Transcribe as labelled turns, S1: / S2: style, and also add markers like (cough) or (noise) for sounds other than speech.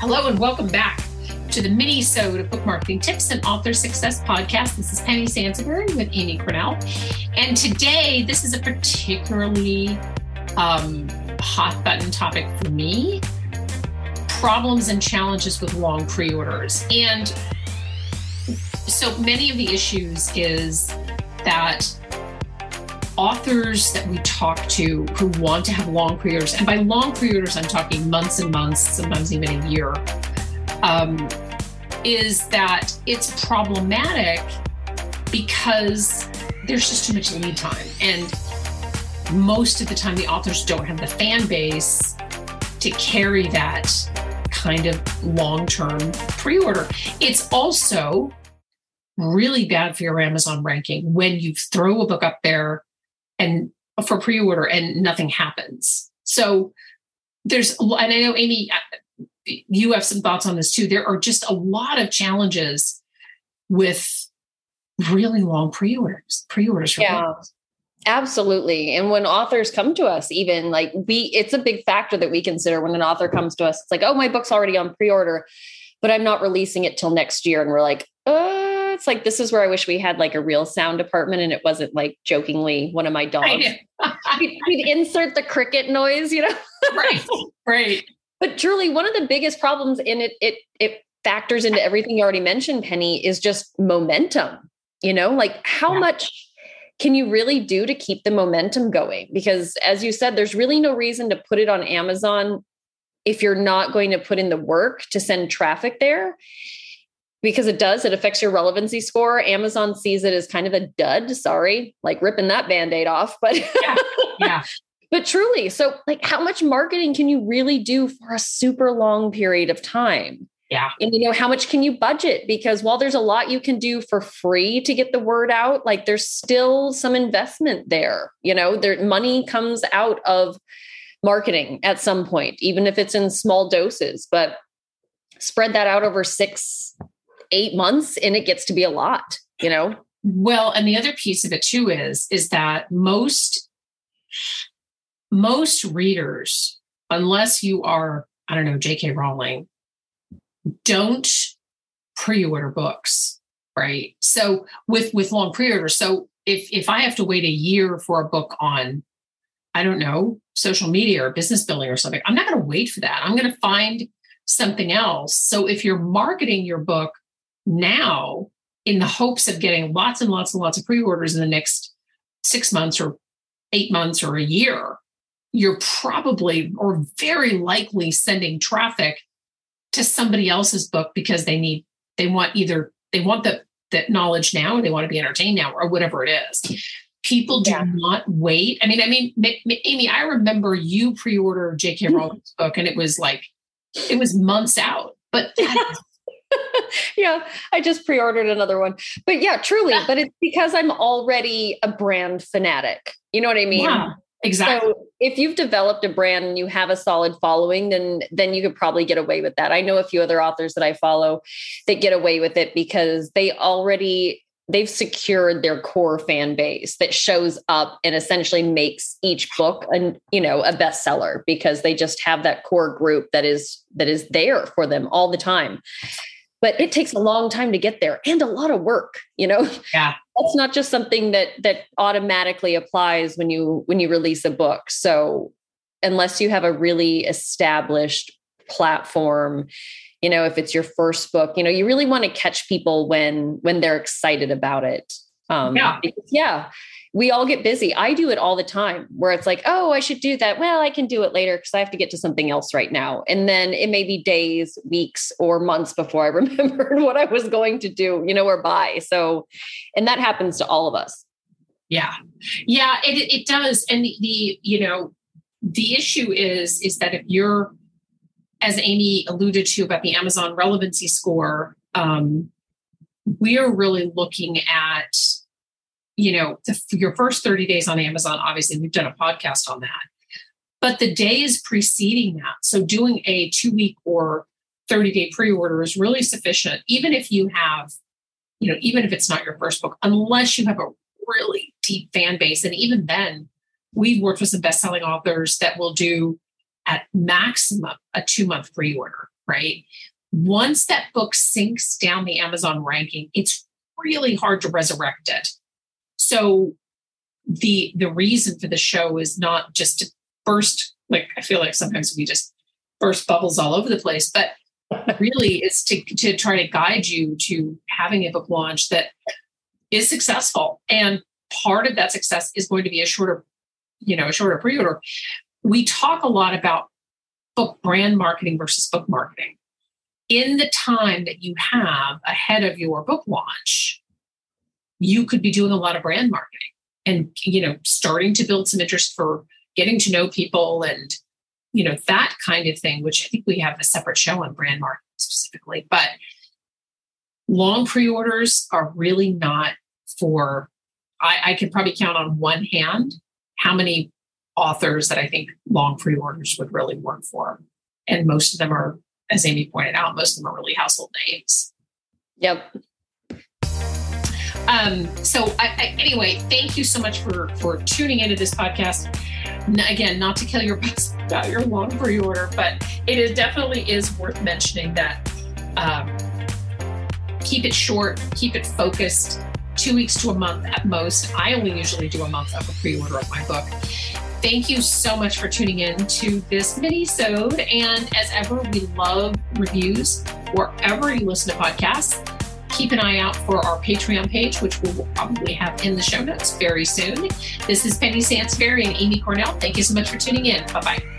S1: Hello and welcome back to the mini-sode of Book Marketing Tips and Author Success Podcast. This is Penny Sansevieri with Amy Connell. And today, this is a particularly um, hot button topic for me problems and challenges with long pre-orders. And so many of the issues is that authors that we talk to who want to have long pre-orders, and by long pre-orders, I'm talking months and months, sometimes even a year, um, is that it's problematic because there's just too much lead time. And most of the time, the authors don't have the fan base to carry that kind of long term pre order. It's also really bad for your Amazon ranking when you throw a book up there and for pre-order and nothing happens. So there's, and I know Amy, you have some thoughts on this too. There are just a lot of challenges with really long pre-orders, pre-orders.
S2: yeah. Books. Absolutely. And when authors come to us, even like we, it's a big factor that we consider when an author comes to us. It's like, oh, my book's already on pre order, but I'm not releasing it till next year. And we're like, uh, it's like this is where I wish we had like a real sound department and it wasn't like jokingly one of my (laughs) dogs. we'd, we'd, insert the cricket noise, you know?
S1: right. Right.
S2: But truly, one of the biggest problems in it, it it factors into everything you already mentioned, Penny, is just momentum. You know, like how yeah. much can you really do to keep the momentum going? Because as you said, there's really no reason to put it on Amazon if you're not going to put in the work to send traffic there because it does it affects your relevancy score. Amazon sees it as kind of a dud. Sorry like ripping that band-aid off but yeah, yeah. (laughs) but truly so like how much marketing can you really do for a super long period of time?
S1: Yeah.
S2: And you know how much can you budget? Because while there's a lot you can do for free to get the word out like there's still some investment there you know? There money comes out of marketing at some point even if it's in small doses but spread that out over six eight months and it gets to be a lot, you know?
S1: Well, and the other piece of it too is, is that most, most readers, unless you are, I don't know, J.K. Rowling, don't pre-order books, right? So with with long pre-order, so if if I have to wait a year for a book on, I don't know, social media or business building or something, I'm not going to wait for that. I'm going to find something else. So if you're marketing your book now in the hopes of getting lots and lots and lots of pre-orders in the next six months or eight months or a year, you're probably or very likely sending traffic to somebody else's book because they need they want either they want the that knowledge now or they want to be entertained now or whatever it is. People do yeah. not wait. I mean i mean amy i remember you pre-order jk (laughs) rowling's book and it was like it was months out but that (laughs) (laughs)
S2: yeah, I just pre-ordered another one. But yeah, truly, but it's because I'm already a brand fanatic. You know what I mean?
S1: Yeah, exactly.
S2: So if you've developed a brand and you have a solid following, then then you could probably get away with that. I know a few other authors that I follow that get away with it because they already they've secured their core fan base that shows up and essentially makes each book an you know a bestseller because they just have that core group that is that is there for them all the time but it takes a long time to get there and a lot of work you know? (laughs)
S1: Yeah.
S2: That's not just something that that automatically applies when you when you release a book. So unless you have a really established platform you know if it's your first book you know you really want to catch people when when they're excited about it
S1: um yeah,
S2: yeah we all get busy. I do it all the time where it's like, oh, I should do that. Well, I can do it later because I have to get to something else right now. And then it may be days, weeks, or months before I (laughs) remembered what I was going to do, you know, or buy. So, and that happens to all of us.
S1: Yeah. Yeah, it, it does. And the, the, you know, the issue is, is that if you're, as Amy alluded to about the Amazon relevancy score, um, we are really looking at you know, the, your first 30 days on Amazon, obviously, we've done a podcast on that. But the days preceding that, so doing a two week or 30 day pre order is really sufficient, even if you have, you know, even if it's not your first book, unless you have a really deep fan base. And even then, we've worked with some best selling authors that will do at maximum a two month pre order, right? Once that book sinks down the Amazon ranking, it's really hard to resurrect it. So the the reason for the show is not just to burst like I feel like sometimes we just burst bubbles all over the place, but really is to to try to guide you to having a book launch that is successful. And part of that success is going to be a shorter, you know, a shorter pre-order. We talk a lot about book brand marketing versus book marketing. In the time that you have ahead of your book launch, you could be doing a lot of brand marketing and you know starting to build some interest for getting to know people and you know that kind of thing which i think we have a separate show on brand marketing specifically but long pre-orders are really not for I, I could probably count on one hand how many authors that i think long pre-orders would really work for. And most of them are as amy pointed out most of them are really household names.
S2: Yep
S1: um, so I, I, anyway, thank you so much for for tuning into this podcast. again, not to kill your buzz about (laughs) your long pre-order, but it is definitely is worth mentioning that um, keep it short, keep it focused. Two weeks to a month at most. I only usually do a month of a pre-order of my book. Thank you so much for tuning in to this mini-sode. And as ever, we love reviews wherever you listen to podcasts keep an eye out for our Patreon page, which we will probably have in the show notes very soon. This is Penny Sansevieri and Amy Connell. Thank you so much for tuning in. Bye bye.